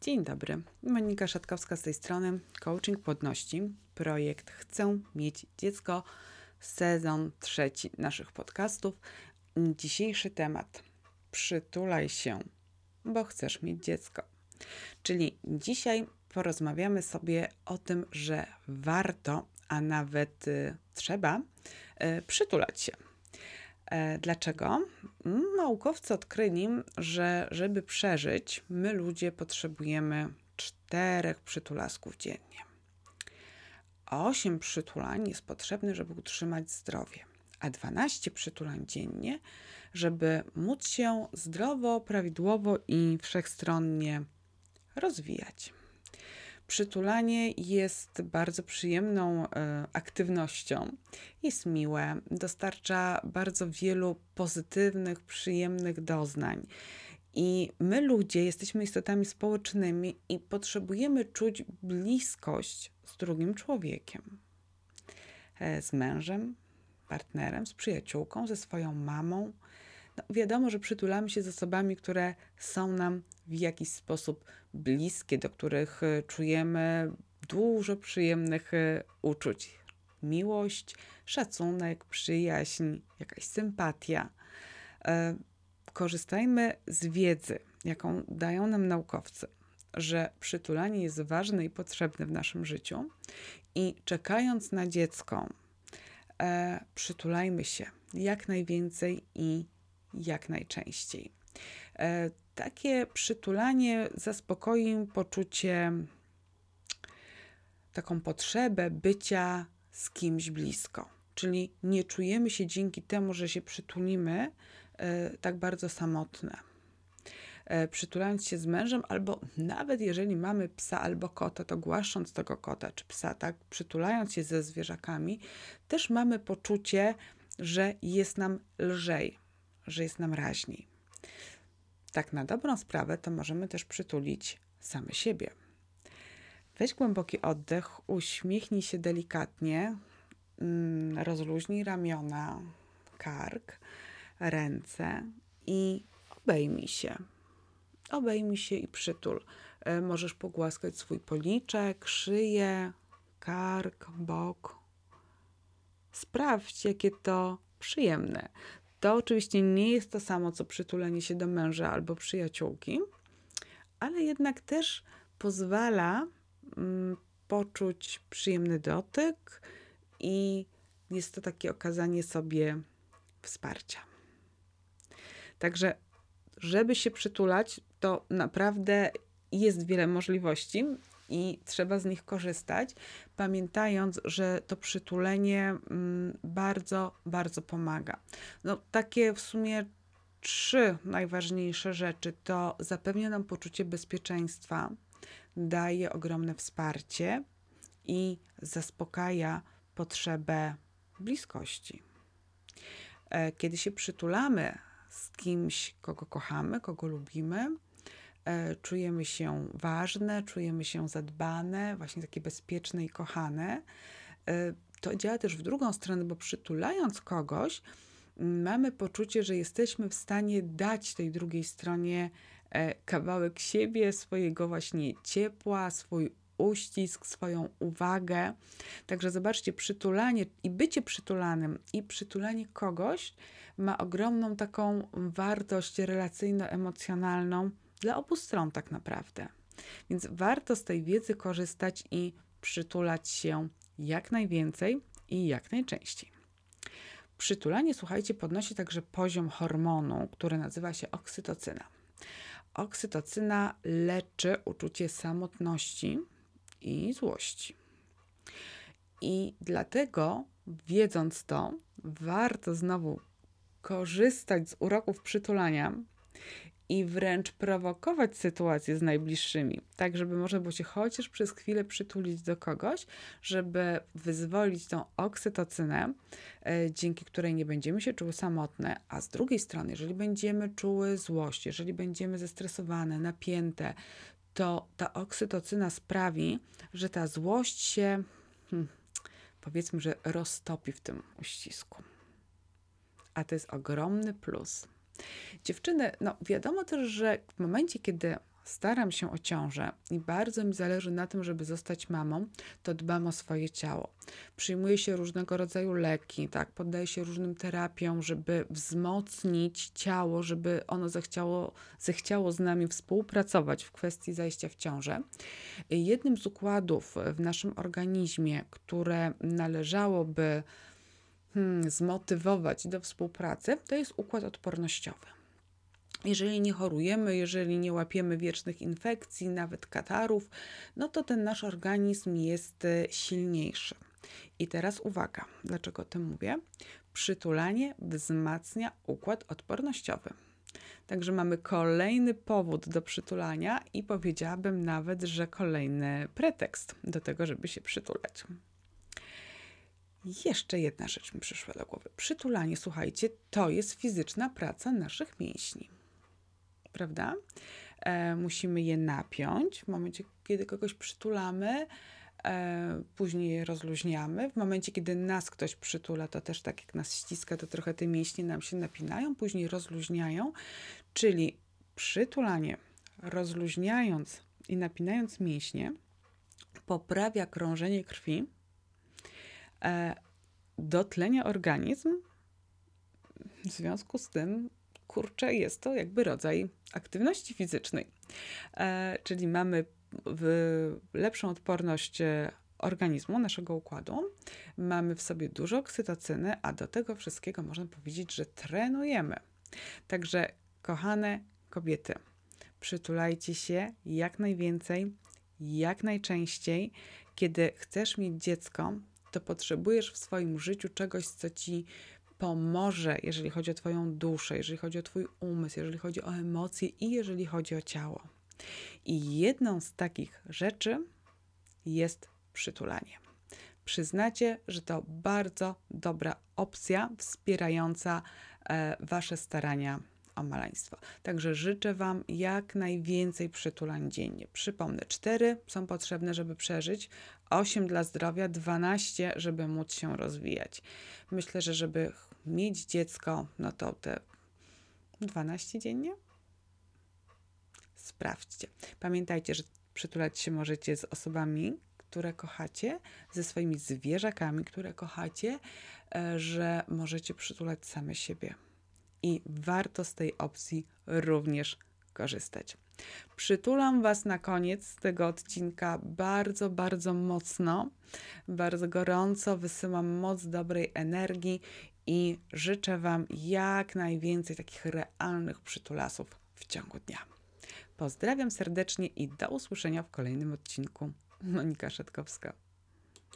Dzień dobry. Monika Szatkowska z tej strony. Coaching Płodności. Projekt Chcę mieć dziecko. Sezon trzeci naszych podcastów. Dzisiejszy temat. Przytulaj się, bo chcesz mieć dziecko. Czyli dzisiaj porozmawiamy sobie o tym, że warto, a nawet y, trzeba y, przytulać się dlaczego? Naukowcy odkryli, że żeby przeżyć, my ludzie potrzebujemy czterech przytulasków dziennie. Osiem przytulań jest potrzebne, żeby utrzymać zdrowie, a 12 przytulań dziennie, żeby móc się zdrowo, prawidłowo i wszechstronnie rozwijać. Przytulanie jest bardzo przyjemną e, aktywnością. Jest miłe, dostarcza bardzo wielu pozytywnych, przyjemnych doznań. I my, ludzie, jesteśmy istotami społecznymi i potrzebujemy czuć bliskość z drugim człowiekiem. E, z mężem, partnerem, z przyjaciółką, ze swoją mamą. No, wiadomo, że przytulamy się z osobami, które są nam w jakiś sposób bliskie, do których e, czujemy dużo przyjemnych e, uczuć. Miłość, szacunek, przyjaźń, jakaś sympatia. E, korzystajmy z wiedzy, jaką dają nam naukowcy, że przytulanie jest ważne i potrzebne w naszym życiu i czekając na dziecko, przytulajmy się jak najwięcej i jak najczęściej takie przytulanie zaspokoi poczucie, taką potrzebę bycia z kimś blisko. Czyli nie czujemy się dzięki temu, że się przytulimy, e, tak bardzo samotne. E, przytulając się z mężem, albo nawet jeżeli mamy psa albo kota, to głaszcząc tego kota czy psa, tak, przytulając się ze zwierzakami, też mamy poczucie, że jest nam lżej, że jest nam raźniej tak na dobrą sprawę, to możemy też przytulić same siebie. Weź głęboki oddech, uśmiechnij się delikatnie, mm, rozluźnij ramiona, kark, ręce i obejmij się. Obejmij się i przytul. E, możesz pogłaskać swój policzek, szyję, kark, bok. Sprawdź, jakie to przyjemne. To oczywiście nie jest to samo, co przytulenie się do męża albo przyjaciółki, ale jednak też pozwala mm, poczuć przyjemny dotyk i jest to takie okazanie sobie wsparcia. Także, żeby się przytulać, to naprawdę jest wiele możliwości i trzeba z nich korzystać, pamiętając, że to przytulenie mm, bardzo, bardzo pomaga. No, takie w sumie trzy najważniejsze rzeczy to zapewnia nam poczucie bezpieczeństwa, daje ogromne wsparcie i zaspokaja potrzebę bliskości. E, kiedy się przytulamy z kimś, kogo kochamy, kogo lubimy, czujemy się ważne, czujemy się zadbane, właśnie takie bezpieczne i kochane. E, to działa też w drugą stronę, bo przytulając kogoś, mamy poczucie, że jesteśmy w stanie dać tej drugiej stronie e, kawałek siebie, swojego właśnie ciepła, swój uścisk, swoją uwagę. Także zobaczcie, przytulanie i bycie przytulanym i przytulanie kogoś ma ogromną taką wartość relacyjno-emocjonalną dla obu stron tak naprawdę. Więc warto z tej wiedzy korzystać i przytulać się jak najwięcej i jak najczęściej. Przytulanie, słuchajcie, podnosi także poziom hormonu, który nazywa się oksytocyna. Oksytocyna leczy uczucie samotności i złości. I dlatego, wiedząc to, warto znowu korzystać z uroków przytulania i wręcz prowokować sytuację z najbliższymi, tak żeby można było się chociaż przez chwilę przytulić do kogoś, żeby wyzwolić tą oksytocynę, e, dzięki której nie będziemy się czuły samotne, a z drugiej strony, jeżeli będziemy czuły złość, jeżeli będziemy zestresowane, napięte, to ta oksytocyna sprawi, że ta złość się, hmm, powiedzmy, że roztopi w tym uścisku. A to jest ogromny plus. Dziewczyny, no wiadomo też, że w momencie, kiedy staram się o ciążę i bardzo mi zależy na tym, żeby zostać mamą, to dbam o swoje ciało. Przyjmuję się różnego rodzaju leki, tak, poddaję się różnym terapiom, żeby wzmocnić ciało, żeby ono zechciało, zechciało z nami współpracować w kwestii zajścia w ciążę. Jednym z układów w naszym organizmie, które należałoby hmm, zmotywować do współpracy, to jest układ odpornościowy. Jeżeli nie chorujemy, jeżeli nie łapiemy wiecznych infekcji, nawet katarów, no to ten nasz organizm jest e, silniejszy. I teraz uwaga, dlaczego o tym mówię? Przytulanie wzmacnia układ odpornościowy. Także mamy kolejny powód do przytulania i powiedziałabym nawet, że kolejny pretekst do tego, żeby się przytulać. Jeszcze jedna rzecz mi przyszła do głowy. Przytulanie, słuchajcie, to jest fizyczna praca naszych mięśni. Prawda? E, musimy je napiąć w momencie, kiedy kogoś przytulamy. E, później je rozluźniamy. W momencie, kiedy nas ktoś przytula, to też tak jak nas ściska, to trochę te mięśnie nam się napinają, później rozluźniają. Czyli przytulanie, rozluźniając i napinając mięśnie, poprawia krążenie krwi, dotlenia organizm. W związku z tym, kurczę, jest to jakby rodzaj aktywności fizycznej. E, czyli mamy lepszą odporność e, organizmu, naszego układu. Mamy w sobie dużo oksytocyny, a do tego wszystkiego można powiedzieć, że trenujemy. Także, kochane kobiety, przytulajcie się jak najwięcej, jak najczęściej. Kiedy chcesz mieć dziecko, to potrzebujesz w swoim życiu czegoś, co ci pomoże, jeżeli chodzi o Twoją duszę, jeżeli chodzi o Twój umysł, jeżeli chodzi o emocje i jeżeli chodzi o ciało. I jedną z takich rzeczy jest przytulanie. Przyznacie, że to bardzo dobra opcja wspierająca e, Wasze starania o. Także życzę Wam jak najwięcej przytulań dziennie. Przypomnę, 4 są potrzebne, żeby przeżyć, 8 dla zdrowia, 12, żeby móc się rozwijać. Myślę, że żeby mieć dziecko, no to te 12 dziennie? Sprawdźcie. Pamiętajcie, że przytulać się możecie z osobami, które kochacie, ze swoimi zwierzakami, które kochacie, e, że możecie przytulać same siebie. I warto z tej opcji również korzystać. Przytulam Was na koniec tego odcinka bardzo, bardzo mocno, bardzo gorąco. Wysyłam moc dobrej energii i życzę Wam jak najwięcej takich realnych przytulasów w ciągu dnia. Pozdrawiam serdecznie i do usłyszenia w kolejnym odcinku. Monika Szatkowska.